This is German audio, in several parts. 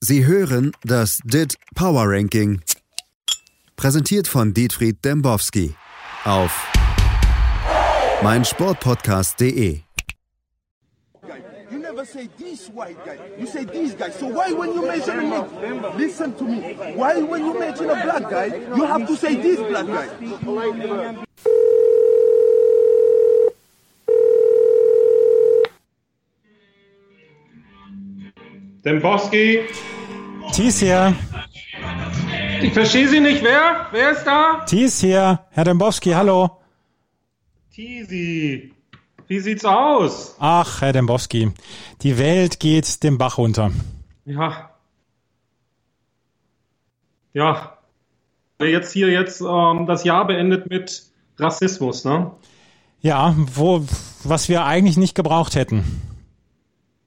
Sie hören das DIT Power Ranking. Präsentiert von Dietfried Dembowski auf meinsportpodcast.de. You never say this white guy. You say these guys. So why when you mention a nigga, listen to me. Why when you mention a black guy, you have to say this black guy? Dembowski, Thies hier. ich verstehe Sie nicht. Wer? Wer ist da? Thies hier. Herr Dembowski, hallo. Tisi. Wie sieht's aus? Ach, Herr Dembowski. Die Welt geht dem Bach runter. Ja. Ja. Jetzt hier jetzt ähm, das Jahr beendet mit Rassismus, ne? Ja, wo, was wir eigentlich nicht gebraucht hätten.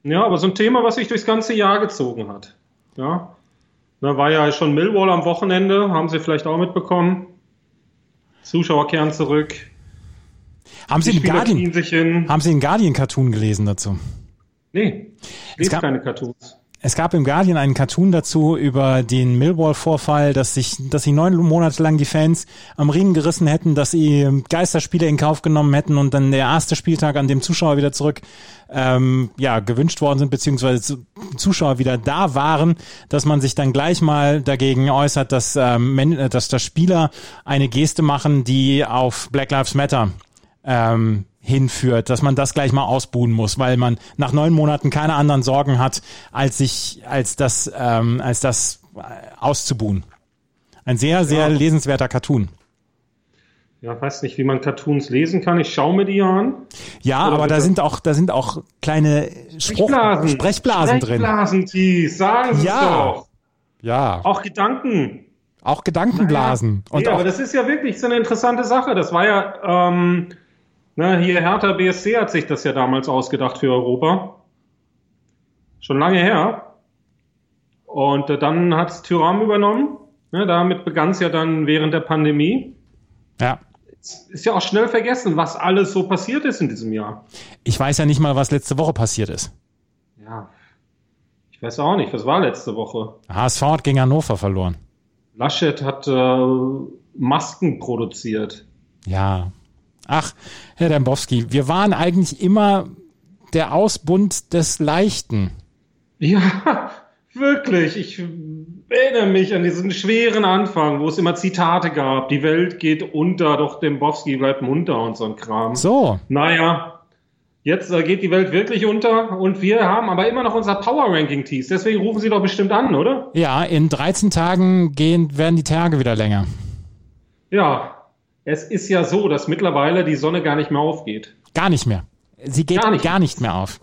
Ja, aber so ein Thema, was sich durchs ganze Jahr gezogen hat. Ja. Da war ja schon Millwall am Wochenende, haben Sie vielleicht auch mitbekommen. Zuschauer kehren zurück. Haben Sie den Guardian, haben Sie den Guardian Cartoon gelesen dazu? Nee, lese gab- keine Cartoons. Es gab im Guardian einen Cartoon dazu über den Millwall-Vorfall, dass sich, dass sie neun Monate lang die Fans am Riemen gerissen hätten, dass sie Geisterspiele in Kauf genommen hätten und dann der erste Spieltag, an dem Zuschauer wieder zurück ähm, ja, gewünscht worden sind, beziehungsweise zu- Zuschauer wieder da waren, dass man sich dann gleich mal dagegen äußert, dass, ähm, äh, dass da Spieler eine Geste machen, die auf Black Lives Matter ähm, hinführt, dass man das gleich mal ausbuhen muss, weil man nach neun Monaten keine anderen Sorgen hat, als sich, als das, ähm, als das äh, auszubuhen. Ein sehr, sehr Ja. lesenswerter Cartoon. Ja, weiß nicht, wie man Cartoons lesen kann. Ich schaue mir die an. Ja, Oder aber da sind auch, da sind auch kleine Spruch, Sprechblasen drin. Sprechblasen, Thies, sagen Sie Ja. doch. Ja, Auch Gedanken. auch Gedankenblasen. Und nee, aber das ist ja wirklich so eine interessante Sache. Das war ja, ähm, ne, hier Hertha BSC hat sich das ja damals ausgedacht für Europa. Schon lange her. Und äh, dann hat es Tyram übernommen. Ne, damit begann es ja dann während der Pandemie. ja. Ist ja auch schnell vergessen, was alles so passiert ist in diesem Jahr. Ich weiß ja nicht mal, was letzte Woche passiert ist. Ja. Ich weiß auch nicht, was war letzte Woche? HSV hat gegen Hannover verloren. Laschet hat äh, Masken produziert. Ja. Ach, Herr Dembowski, wir waren eigentlich immer der Ausbund des Leichten. Ja, wirklich. Ich erinnere mich an diesen schweren Anfang, wo es immer Zitate gab. Die Welt geht unter, doch Dembowski bleibt munter und so ein Kram. So, Naja, jetzt äh, geht die Welt wirklich unter und wir haben aber immer noch unser Power Ranking Tees. Deswegen rufen Sie doch bestimmt an, oder? ja, in 13 Tagen gehen, werden die Tage wieder länger. Ja. Es ist ja so, dass mittlerweile die Sonne gar nicht mehr aufgeht. Gar nicht mehr. Sie geht Gar gar nicht. nicht, mehr auf.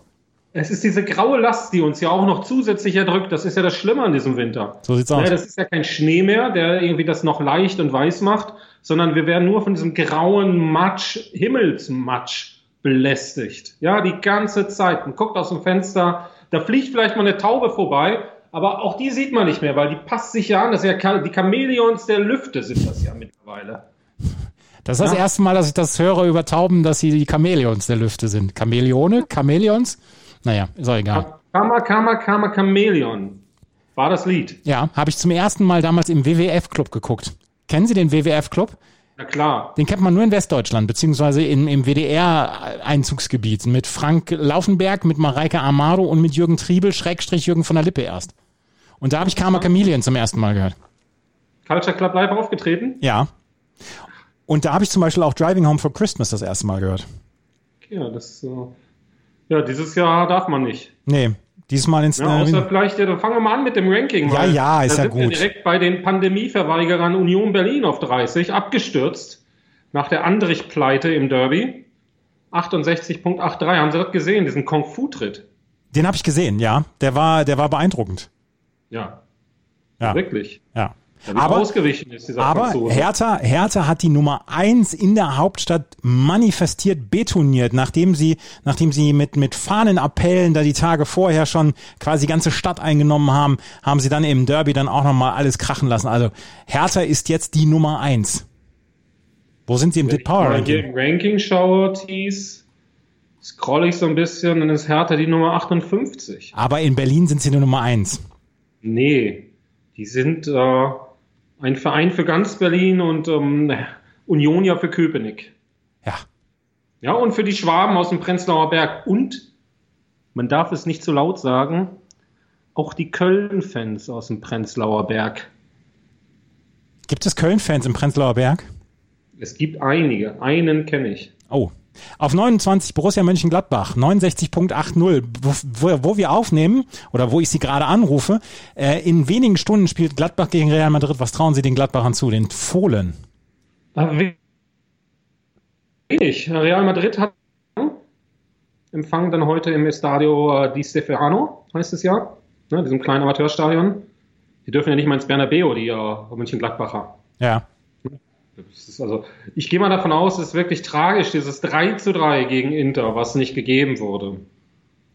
Es ist diese graue Last, die uns ja auch noch zusätzlich erdrückt. Das ist ja das Schlimme an diesem Winter. So sieht's aus. Ja, das ist ja kein Schnee mehr, der irgendwie das noch leicht und weiß macht, sondern wir werden nur von diesem grauen Matsch, Himmelsmatsch belästigt. Ja, die ganze Zeit. Man guckt aus dem Fenster, da fliegt vielleicht mal eine Taube vorbei, aber auch die sieht man nicht mehr, weil die passt sich ja an. Das ja die Chamäleons der Lüfte sind das ja mittlerweile. Das ist das Ja. erste Mal, dass ich das höre über Tauben, dass sie die Chamäleons der Lüfte sind. Chamäleone? Chamäleons? Naja, ist auch egal. Kama, Kama, Kama, Chamäleon war das Lied. Ja, habe ich zum ersten Mal damals im WWF-Club geguckt. Kennen Sie den WWF-Club? Na klar. Den kennt man nur in Westdeutschland, beziehungsweise in, im WDR-Einzugsgebiet. Mit Frank Laufenberg, mit Mareike Amado und mit Jürgen Triebel, Schrägstrich Jürgen von der Lippe erst. Und da habe ich Karma Chameleon zum ersten Mal gehört. Culture Club Live aufgetreten. Ja. Und da habe ich zum Beispiel auch Driving Home for Christmas das erste Mal gehört. Ja, das, äh, ja, dieses Jahr darf man nicht. Nee, diesmal ins... Ja, äh, außer vielleicht, ja, dann fangen wir mal an mit dem Ranking. Ja, ja, ist ja sind Wir gut. direkt bei den Pandemieverweigerern Union Berlin auf 30, abgestürzt nach der Andrich-Pleite im Derby. 68.83, haben Sie das gesehen, diesen Kung-Fu-Tritt? den habe ich gesehen, ja. Der war, der war beeindruckend. Ja, Ja, wirklich. ja. Aber, ausgewichen ist dieser aber Franzose. Hertha, Hertha hat die Nummer eins in der Hauptstadt manifestiert, betoniert, nachdem sie, nachdem sie mit, mit Fahnenappellen da die Tage vorher schon quasi die ganze Stadt eingenommen haben, haben sie dann im Derby dann auch nochmal alles krachen lassen. Also Hertha ist jetzt die Nummer eins. Wo sind sie im Wenn ich Power mal hier Ranking? im Ranking schaue, Thies, scroll ich so ein bisschen, dann ist Hertha die Nummer 58. Aber in Berlin sind sie die Nummer eins. Nee, die sind äh, ein Verein für ganz Berlin und ähm, Unionia für Köpenick. Ja. Ja, und für die Schwaben aus dem Prenzlauer Berg. Und, man darf es nicht zu laut sagen, auch die Köln-Fans aus dem Prenzlauer Berg. Gibt es Köln-Fans im Prenzlauer Berg? Es gibt einige. Einen kenne ich. Oh. Auf 29 Borussia Mönchengladbach, 69.80, wo, wo, wir aufnehmen oder wo ich Sie gerade anrufe. Äh, in wenigen Stunden spielt Gladbach gegen Real Madrid. Was trauen Sie den Gladbachern zu, den Fohlen? Wenig. Real Madrid hat empfangen dann heute im Estadio äh, Di Stefano, heißt es ja, ne, diesem kleinen Amateurstadion. Die dürfen ja nicht mal ins Bernabeu, die äh, Mönchengladbacher. Ja. Also, ich gehe mal davon aus, es ist wirklich tragisch, dieses 3 zu 3 gegen Inter, was nicht gegeben wurde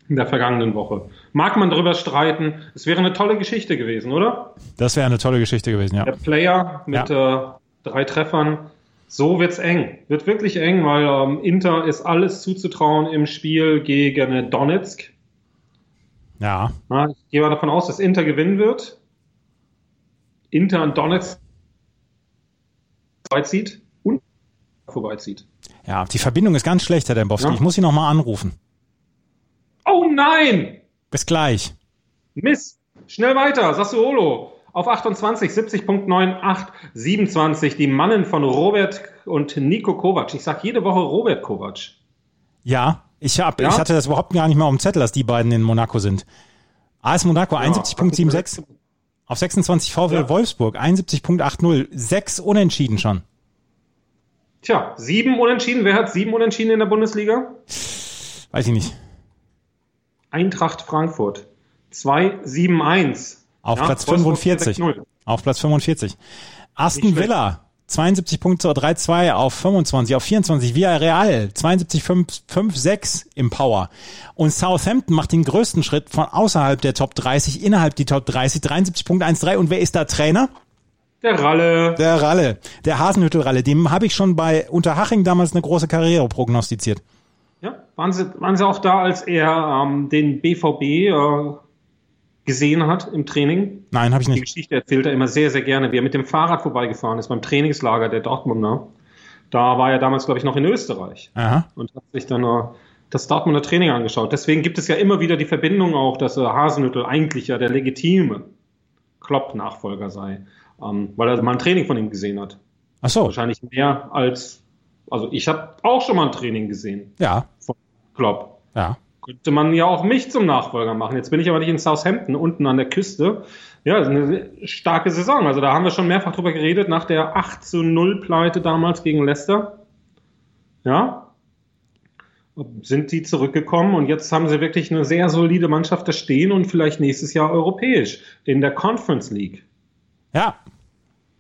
in der vergangenen Woche. Mag man darüber streiten, es wäre eine tolle Geschichte gewesen, oder? Das wäre eine tolle Geschichte gewesen, ja. Der Player mit ja. äh, drei Treffern. So wird's eng. Wird wirklich eng, weil ähm, Inter ist alles zuzutrauen im Spiel gegen Donetsk. Ja. ja. Ich gehe mal davon aus, dass Inter gewinnen wird. Inter und Donetsk vorbeizieht und vorbeizieht. Ja, die Verbindung ist ganz schlecht, Herr Dembowski. Ja. Ich muss Sie nochmal anrufen. Oh nein! Bis gleich. Mist. Schnell weiter. Sassuolo auf 28, 70.98, 27. Die Mannen von Robert und Nico Kovac. Ich sag jede Woche Robert Kovac. Ja, ich, hab, ja? ich hatte das überhaupt gar nicht mehr auf dem Zettel, dass die beiden in Monaco sind. AS Monaco, ja, 71.76. Auf 26 VfL ja. Wolfsburg, 71.80. Sechs Unentschieden schon. Tja, sieben Unentschieden. Wer hat sieben Unentschieden in der Bundesliga? Weiß ich nicht. Eintracht Frankfurt. 2-7-1. Auf ja, Platz 45. Auf Platz 45. Aston Villa. 72 Punkte 3-2 auf 25, auf 24. Villarreal 72-5-6 im Power. Und Southampton macht den größten Schritt von außerhalb der Top 30 innerhalb die Top 30, 73.13. Und wer ist da Trainer? Der Ralle. Der Ralle. Der Hasenhüttel-Ralle. Dem habe ich schon bei Unterhaching damals eine große Karriere prognostiziert. Ja, waren Sie, waren Sie auch da, als er ähm, den BVB äh, gesehen hat im Training? Nein, habe ich nicht. Die Geschichte erzählt er immer sehr, sehr gerne, wie er mit dem Fahrrad vorbeigefahren ist beim Trainingslager der Dortmunder. Da war er damals, glaube ich, noch in Österreich Aha. und hat sich dann äh, das Dortmunder Training angeschaut. Deswegen gibt es ja immer wieder die Verbindung auch, dass äh, Hasenhüttel eigentlich ja der legitime Klopp-Nachfolger sei, ähm, weil er mal ein Training von ihm gesehen hat. Ach so. Wahrscheinlich mehr als, also ich habe auch schon mal ein Training gesehen. Ja. Von Klopp. Ja könnte man ja auch mich zum Nachfolger machen. Jetzt bin ich aber nicht in Southampton, unten an der Küste. Ja, ist eine starke Saison. Also da haben wir schon mehrfach drüber geredet, nach der 8 zu 0 Pleite damals gegen Leicester. Ja, sind die zurückgekommen und jetzt haben sie wirklich eine sehr solide Mannschaft da stehen und vielleicht nächstes Jahr europäisch in der Conference League. Ja.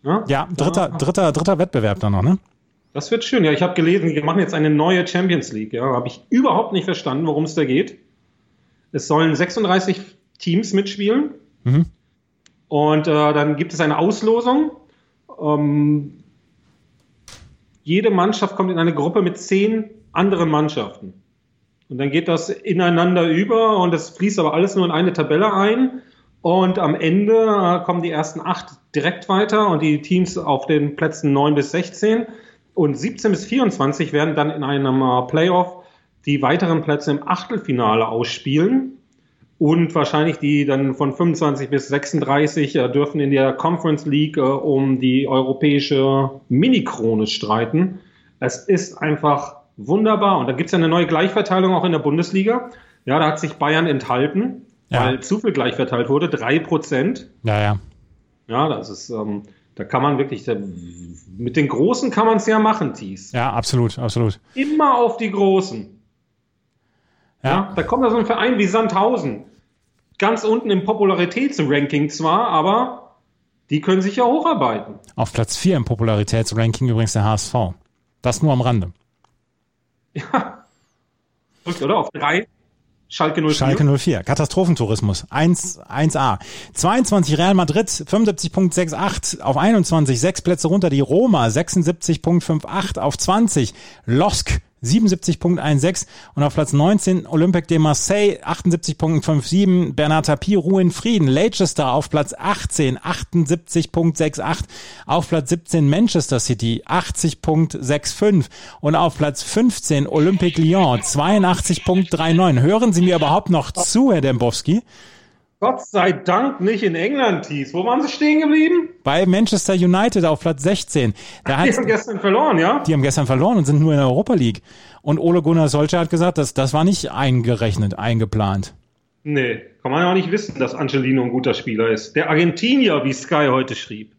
Ja, ja dritter, dritter, dritter Wettbewerb dann noch, ne? Das wird schön. Ja, ich habe gelesen, die machen jetzt eine neue Champions League. Ja, habe ich überhaupt nicht verstanden, worum es da geht. Es sollen 36 Teams mitspielen. Mhm. Und äh, dann gibt es eine Auslosung. Ähm, jede Mannschaft kommt in eine Gruppe mit zehn anderen Mannschaften. Und dann geht das ineinander über und das fließt aber alles nur in eine Tabelle ein. Und am Ende äh, kommen die ersten acht direkt weiter und die Teams auf den Plätzen neun bis 16. Und 17 bis 24 werden dann in einem äh, Playoff die weiteren Plätze im Achtelfinale ausspielen. Und wahrscheinlich die dann von 25 bis 36 äh, dürfen in der Conference League äh, um die europäische Mini-Krone streiten. Es ist einfach wunderbar. Und da gibt es ja eine neue Gleichverteilung auch in der Bundesliga. Ja, da hat sich Bayern enthalten, ja. weil zu viel gleichverteilt wurde. Drei Prozent. Ja, ja. Ja, das ist, ähm, da kann man wirklich, mit den Großen kann man es ja machen, Thies. Ja, absolut, absolut. Immer auf die Großen. Ja. ja. Da kommt da so ein Verein wie Sandhausen. Ganz unten im Popularitätsranking zwar, aber die können sich ja hocharbeiten. Auf Platz 4 im Popularitätsranking übrigens der HSV. Das nur am Rande. Ja. Oder? Auf drei Schalke 04. Schalke 04. Katastrophentourismus. 1, 1a. 22 Real Madrid, 75.68 auf 21. Sechs Plätze runter. Die Roma, 76.58 auf 20. Losk, 77.16 und auf Platz 19 Olympique de Marseille 78.57, Bernard Tapie Ruhe in Frieden, Leicester auf Platz 18 78.68, auf Platz 17 Manchester City 80.65 und auf Platz 15 Olympique Lyon 82.39. Hören Sie mir überhaupt noch zu, Herr Dembowski? Gott sei Dank nicht in England, Thies. Wo waren sie stehen geblieben? Bei Manchester United auf Platz 16. Da die haben gestern verloren, ja? Die haben gestern verloren und sind nur in der Europa League. Und Ole Gunnar Solskjaer hat gesagt, dass das war nicht eingerechnet, eingeplant. Nee, kann man ja auch nicht wissen, dass Angelino ein guter Spieler ist. Der Argentinier, wie Sky heute schrieb.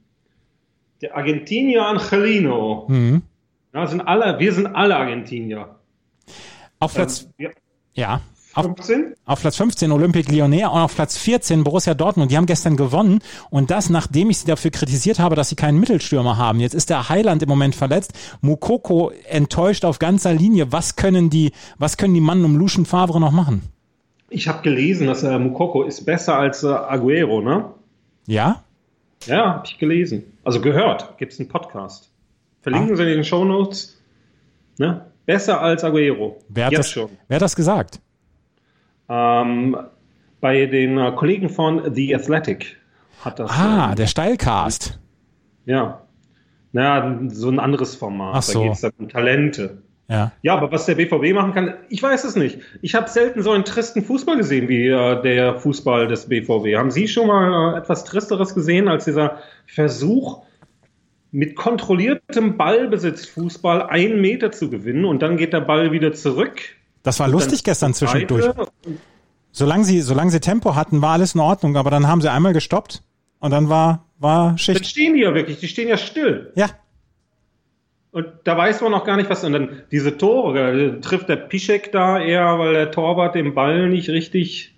Der Argentinier Angelino. Mhm. Ja, sind alle, wir sind alle Argentinier. Auf Platz, ähm, ja. ja. Auf, auf, Platz 15 Olympique Lyonnais und auf Platz 14 Borussia Dortmund. Die haben gestern gewonnen und das, nachdem ich sie dafür kritisiert habe, dass sie keinen Mittelstürmer haben. Jetzt ist der Heiland im Moment verletzt. Mukoko enttäuscht auf ganzer Linie. Was können die, was können die Mann um Lucien Favre noch machen? Ich habe gelesen, dass äh, Mukoko ist besser als äh, Aguero, ne? Ja? Ja, habe ich gelesen. Also gehört. Gibt es einen Podcast. Verlinken ah. Sie in den Show Notes. Ne? Besser als Aguero. Wer hat, Jetzt das, schon. wer hat das gesagt? Ähm, bei den äh, Kollegen von The Athletic hat das. Ah, äh, der Steilcast. Ja. Naja, so ein anderes Format. Ach so. Da geht es um Talente. Ja. ja, aber was der BVB machen kann, ich weiß es nicht. Ich habe selten so einen tristen Fußball gesehen wie äh, der Fußball des BVB. Haben Sie schon mal äh, etwas Tristeres gesehen als dieser Versuch, mit kontrolliertem Ballbesitz Fußball einen Meter zu gewinnen und dann geht der Ball wieder zurück das war lustig gestern zwischendurch. Solange sie, solange sie Tempo hatten, war alles in Ordnung, aber dann haben sie einmal gestoppt und dann war, war Schicht. Dann stehen die ja wirklich, die stehen ja still. Ja. Und da weiß man noch gar nicht, was. Und dann diese Tore, trifft der Pischek da eher, weil der Torwart den Ball nicht richtig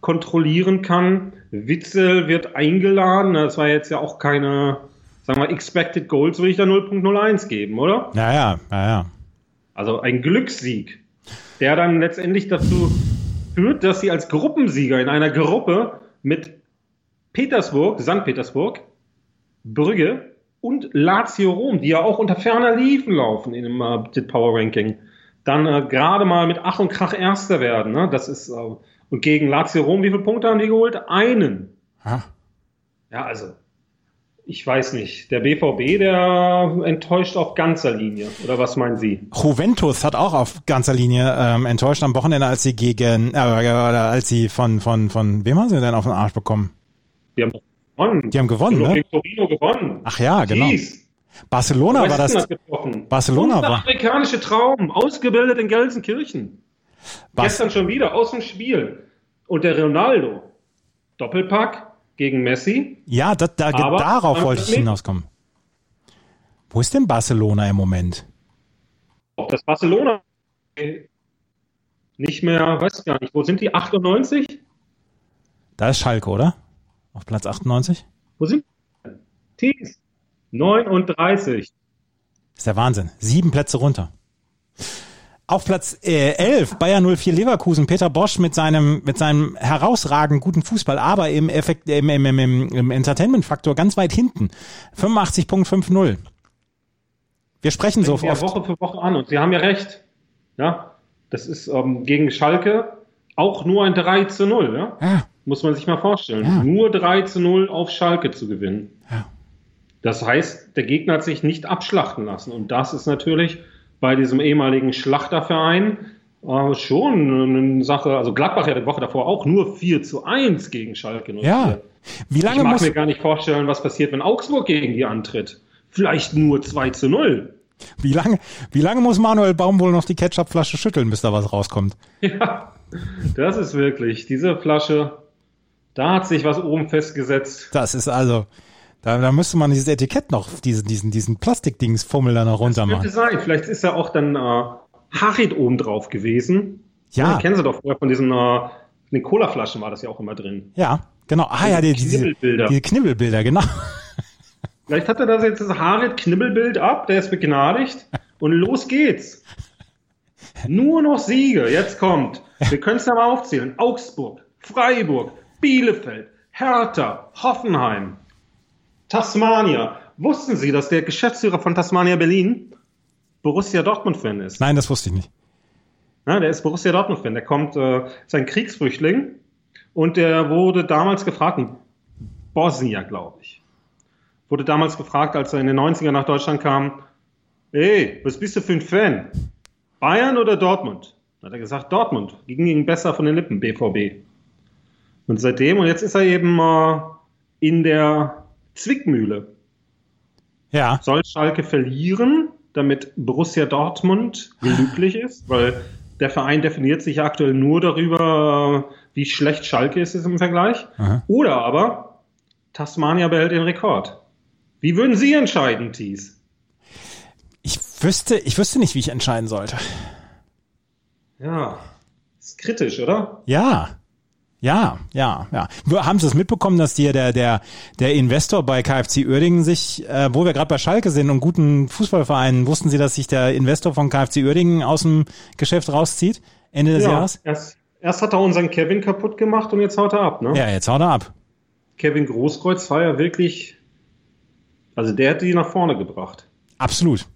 kontrollieren kann. Witzel wird eingeladen. Das war jetzt ja auch keine, sagen wir, Expected Goals, würde ich da 0.01 geben, oder? Ja, ja, ja, ja. Also ein Glückssieg der dann letztendlich dazu führt, dass sie als Gruppensieger in einer Gruppe mit Petersburg, St. Petersburg, Brügge und Lazio Rom, die ja auch unter ferner Liefen laufen in dem äh, Power Ranking, dann äh, gerade mal mit Ach und Krach Erster werden. Ne? Das ist äh, und gegen Lazio Rom, wie viele Punkte haben die geholt? Einen. Ha. Ja, also ich weiß nicht. Der BVB, der enttäuscht auf ganzer Linie. Oder was meinen Sie? Juventus hat auch auf ganzer Linie ähm, enttäuscht am Wochenende, als sie gegen, äh, als sie von, von, von, wem haben sie denn auf den Arsch bekommen? Die haben gewonnen. Die haben gewonnen, ne? Torino gewonnen. Ach ja, genau. Jeez. Barcelona war das. das Barcelona war. afrikanische Traum, ausgebildet in Gelsenkirchen. Bas Gestern schon wieder aus dem Spiel. Und der Ronaldo. Doppelpack, gegen Messi. Ja, das, da, darauf wollte ich hinauskommen. Wo ist denn Barcelona im Moment? Ob das Barcelona nicht mehr, weiß gar nicht, wo sind die? 98? Da ist Schalke, oder? Auf Platz 98? Wo sind die? 39. Das ist der Wahnsinn. Sieben Plätze runter. Auf Platz äh, 11 Bayer 04 Leverkusen, Peter Bosch mit seinem mit seinem herausragend guten Fußball, aber im Effekt im, im, im, im Entertainment-Faktor ganz weit hinten. 85.50. Wir sprechen so oft. Woche für Woche an und Sie haben ja recht. Ja, das ist ähm, gegen Schalke auch nur ein 3 zu 0. Ja? ja. Muss man sich mal vorstellen. Ja. Nur 3 zu 0 auf Schalke zu gewinnen. Ja. Das heißt, der Gegner hat sich nicht abschlachten lassen und das ist natürlich bei diesem ehemaligen Schlachterverein äh, schon eine Sache. Also Gladbach ja die Woche davor auch nur 4 zu 1 gegen Schalke. Ja. Wie lange ich mag muss... mir gar nicht vorstellen, was passiert, wenn Augsburg gegen die antritt. Vielleicht nur 2 zu 0. Wie lange, wie lange muss Manuel Baum wohl noch die Ketchupflasche schütteln, bis da was rauskommt? Ja, das ist wirklich, diese Flasche, da hat sich was oben festgesetzt. Das ist also, da, da müsste man dieses Etikett noch, diesen, diesen, diesen Plastikdingsfummel da noch runter machen. Könnte sein. Vielleicht ist ja auch dann äh, Harit oben drauf gewesen. Ja. ja kennen Sie doch vorher von diesen äh, den Colaflaschen war das ja auch immer drin. Ja, genau. Ah ja, die, diese Knibbelbilder. Diese Knibbelbilder, genau. Vielleicht hat er das jetzt das Harit Knibbelbild ab, der ist begnadigt und los geht's. Nur noch Siege, jetzt kommt. Wir können es ja mal aufzählen. Augsburg, Freiburg, Bielefeld, Hertha, Hoffenheim, Tasmania. Wussten Sie, dass der Geschäftsführer von Tasmania Berlin Borussia Dortmund-Fan ist. Nein, das wusste ich nicht. Ja, der ist Borussia Dortmund-Fan. Der kommt, äh, ist ein Kriegsflüchtling und der wurde damals gefragt, ein Bosnier, glaube ich, wurde damals gefragt, als er in den 90er nach Deutschland kam, hey, was bist du für ein Fan? Bayern oder Dortmund? Dann hat er gesagt, Dortmund. Ging ihm besser von den Lippen, BVB. Und seitdem, und jetzt ist er eben äh, in der Zwickmühle. Ja. Soll Schalke verlieren, damit Borussia Dortmund glücklich ist? Weil der Verein definiert sich ja aktuell nur darüber, wie schlecht Schalke ist im Vergleich. Aha. Oder aber Tasmania behält den Rekord. Wie würden Sie entscheiden, Thies? Ich wüsste, ich wüsste nicht, wie ich entscheiden sollte. Ja, ist kritisch, oder? Ja. Ja, ja, ja. Haben Sie es mitbekommen, dass dir der, der, der Investor bei KFC Uerdingen sich, äh, wo wir gerade bei Schalke sind und guten Fußballvereinen, wussten Sie, dass sich der Investor von KFC Uerdingen aus dem Geschäft rauszieht? Ende des ja, Jahres? Erst, erst hat er unseren Kevin kaputt gemacht und jetzt haut er ab, ne? Ja, jetzt haut er ab. Kevin Großkreuz war ja wirklich, also der hat die nach vorne gebracht. Absolut.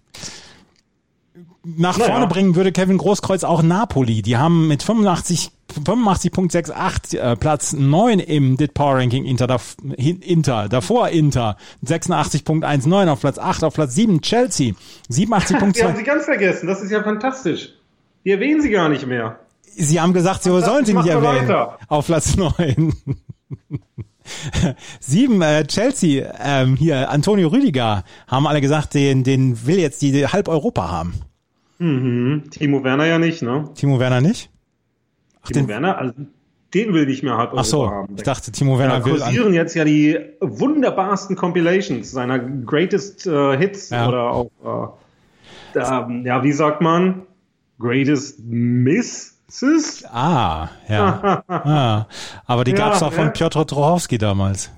Nach Naja. vorne bringen würde Kevin Großkreuz auch Napoli. Die haben mit 85 85.68 äh, Platz 9 im DIT Power Ranking Inter, hin- Inter, davor Inter 86.19 auf Platz 8, auf Platz 7 Chelsea Die haben 87.2. sie ganz vergessen, das ist ja fantastisch. Die erwähnen sie gar nicht mehr. Sie haben gesagt, sie sollen sie nicht erwähnen. weiter. Auf Platz 9. 7 äh, Chelsea, ähm, hier Antonio Rüdiger, haben alle gesagt, den, den will jetzt die halb Europa haben. Mhm. Timo Werner ja nicht, ne? Timo Werner nicht? Timo den- Werner, also den will ich mehr halb Ach so, haben. ich dachte, Timo Werner will an. kursieren jetzt ja die wunderbarsten Compilations seiner Greatest äh, Hits Ja. oder auch, äh, da, ja, wie sagt man? Greatest Misses? Ah, ja. ah, aber die Ja, gab's auch von ja. Piotr Trochowski damals.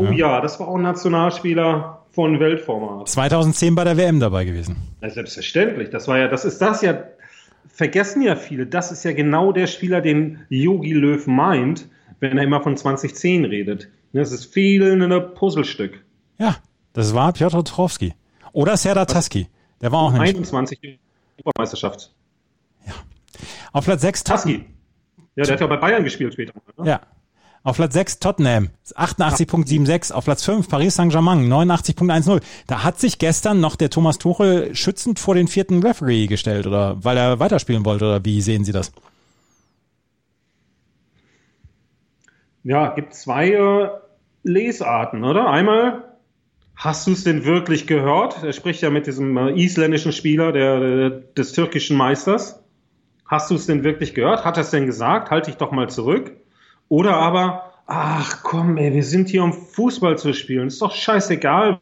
Oh ja, das war auch ein Nationalspieler von Weltformat. 2010 bei der WM dabei gewesen. Ja, selbstverständlich. Das war ja, das ist das ja, vergessen ja viele. Das ist ja genau der Spieler, den Yogi Löw meint, wenn er immer von 2010 redet. Das ist fehlende Puzzlestück. Ja, das war Piotr Trochowski. Oder Serdar Taski. Der war auch nämlich 21 Europameisterschaft. auf Platz 6 Tottenham. Taski. Ja, der hat ja bei Bayern gespielt später. Ne? Ja. Auf Platz 6 Tottenham, 88.76. Auf Platz 5 Paris Saint-Germain, 89.10. Da hat sich gestern noch der Thomas Tuchel schützend vor den vierten Referee gestellt, oder weil er weiterspielen wollte, oder wie sehen Sie das? Ja, gibt zwei äh, Lesarten, oder? Einmal, hast du es denn wirklich gehört? Er spricht ja mit diesem äh, isländischen Spieler der, der, des türkischen Meisters. Hast du es denn wirklich gehört? Hat er es denn gesagt? Halt dich doch mal zurück. Oder aber, ach komm, ey, wir sind hier, um Fußball zu spielen. Ist doch scheißegal,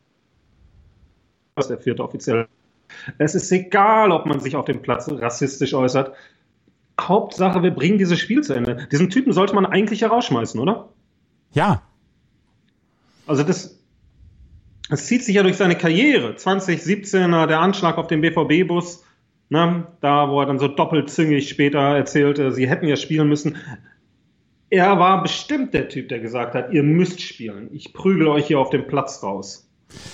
was der vierte offiziell. Es ist egal, ob man sich auf dem Platz rassistisch äußert. Hauptsache, wir bringen dieses Spiel zu Ende. Diesen Typen sollte man eigentlich herausschmeißen, oder? Ja, Also das, das zieht sich ja durch seine Karriere. 2017er der Anschlag auf den BVB-Bus, ne, da wo er dann so doppelzüngig später erzählte, sie hätten ja spielen müssen. Er war bestimmt der Typ, der gesagt hat, ihr müsst spielen. Ich prügel euch hier auf dem Platz raus.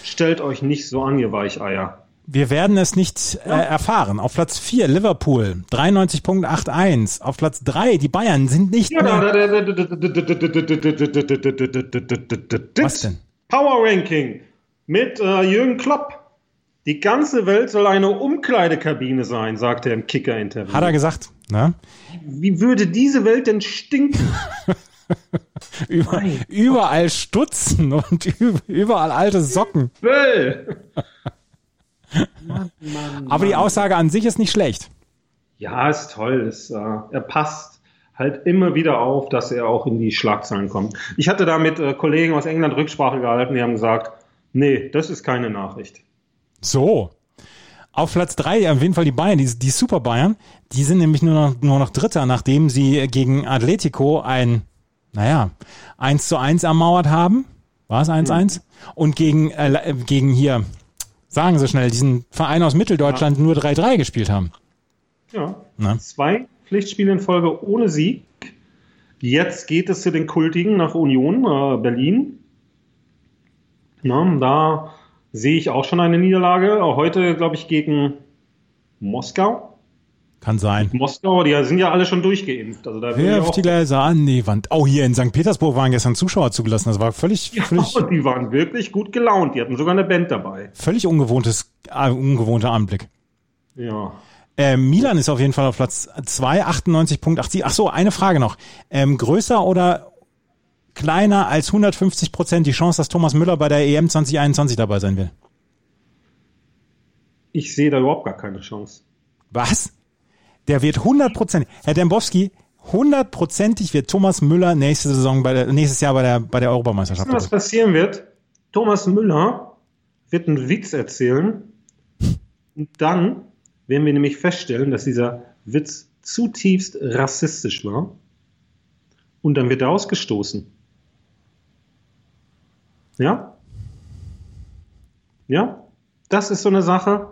Stellt euch nicht so an, ihr Weicheier. Wir werden es nicht äh, erfahren. Auf Platz 4 Liverpool 93.81. Auf Platz 3 die Bayern sind nicht ja, mehr. Was denn? Power Ranking mit äh, Jürgen Klopp. Die ganze Welt soll eine Umkleidekabine sein, sagte er im Kicker-Interview. Hat er gesagt. Ne? Wie würde diese Welt denn stinken? Über, überall Stutzen und üb- überall alte Socken. Böll! Aber die Aussage an sich ist nicht schlecht. Ja, ist toll. Ist, äh, er passt halt immer wieder auf, dass er auch in die Schlagzeilen kommt. Ich hatte da mit äh, Kollegen aus England Rücksprache gehalten, die haben gesagt, nee, das ist keine Nachricht. So. Auf Platz drei auf jeden Fall die Bayern, die, die Super Bayern. Die sind nämlich nur noch, nur noch Dritter, nachdem sie gegen Atletico ein, naja, 1 zu 1 ermauert haben. War es 1-1? Und gegen, äh, gegen hier, sagen Sie schnell, diesen Verein aus Mitteldeutschland nur 3-3 gespielt haben. Ja. Na? Zwei Pflichtspiele in Folge ohne Sieg. Jetzt geht es zu den Kultigen nach Union, äh, Berlin. Na, da sehe ich auch schon eine Niederlage. Heute, glaube ich, gegen Moskau? Kann sein. Moskau, die sind ja alle schon durchgeimpft. Also da Wirf die Gläser an die Wand. Oh, hier in St. Petersburg waren gestern Zuschauer zugelassen. Das war völlig, ja, völlig, die waren wirklich gut gelaunt. Die hatten sogar eine Band dabei. völlig ungewohntes, äh, ungewohnter Anblick. Ja. Äh, Milan ist auf jeden Fall auf Platz 2, 98.80. Ach so, eine Frage noch. Ähm, größer oder kleiner als 150 Prozent die Chance, dass Thomas Müller bei der EM 2021 dabei sein will? Ich sehe da überhaupt gar keine Chance. Was? Der wird 100 Prozent. Herr Dembowski, hundertprozentig wird Thomas Müller nächste Saison bei der, nächstes Jahr bei der, bei der Europameisterschaft. Was dabei. passieren wird? Thomas Müller wird einen Witz erzählen und dann werden wir nämlich feststellen, dass dieser Witz zutiefst rassistisch war und dann wird er ausgestoßen. Ja? Ja? Das ist so eine Sache,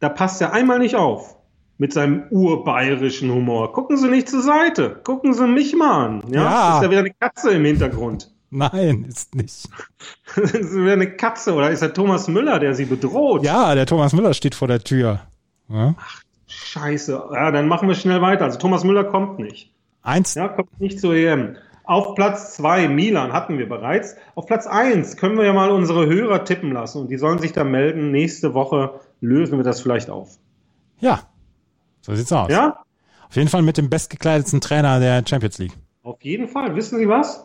da passt er einmal nicht auf mit seinem urbayerischen Humor. Gucken Sie nicht zur Seite. Gucken Sie mich mal an. Ja? Ja. Ist da wieder eine Katze im Hintergrund? Nein, ist nicht. ist wieder eine Katze oder ist der Thomas Müller, der sie bedroht? Ja, der Thomas Müller steht vor der Tür. Ja. Scheiße. Ja, dann machen wir schnell weiter. Also Thomas Müller kommt nicht. Eins, Ja, kommt nicht zur EM. Auf Platz zwei Milan hatten wir bereits. Auf Platz eins können wir ja mal unsere Hörer tippen lassen und die sollen sich da melden. Nächste Woche lösen wir das vielleicht auf. ja. So sieht's aus. Ja? Auf jeden Fall mit dem bestgekleidetsten Trainer der Champions League. Auf jeden Fall. Wissen Sie was?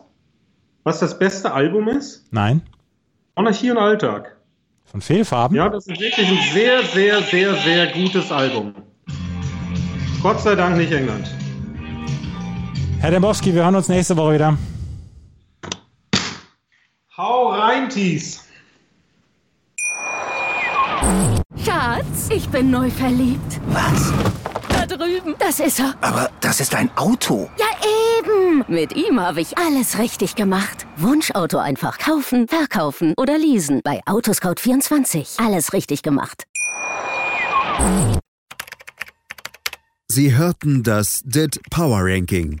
Was das beste Album ist? Nein? Monarchie und Alltag. Von Fehlfarben? Ja, das ist wirklich ein sehr, sehr, sehr, sehr gutes Album. Gott sei Dank nicht England. Herr Dembowski, wir hören uns nächste Woche wieder. Hau rein, Thies. Schatz, ich bin neu verliebt. Was? Da drüben. Das ist er. Aber das ist ein Auto. Ja, eben. Mit ihm habe ich alles richtig gemacht. Wunschauto einfach kaufen, verkaufen oder leasen. Bei Autoscout24. Alles richtig gemacht. Sie hörten das DIT Power Ranking.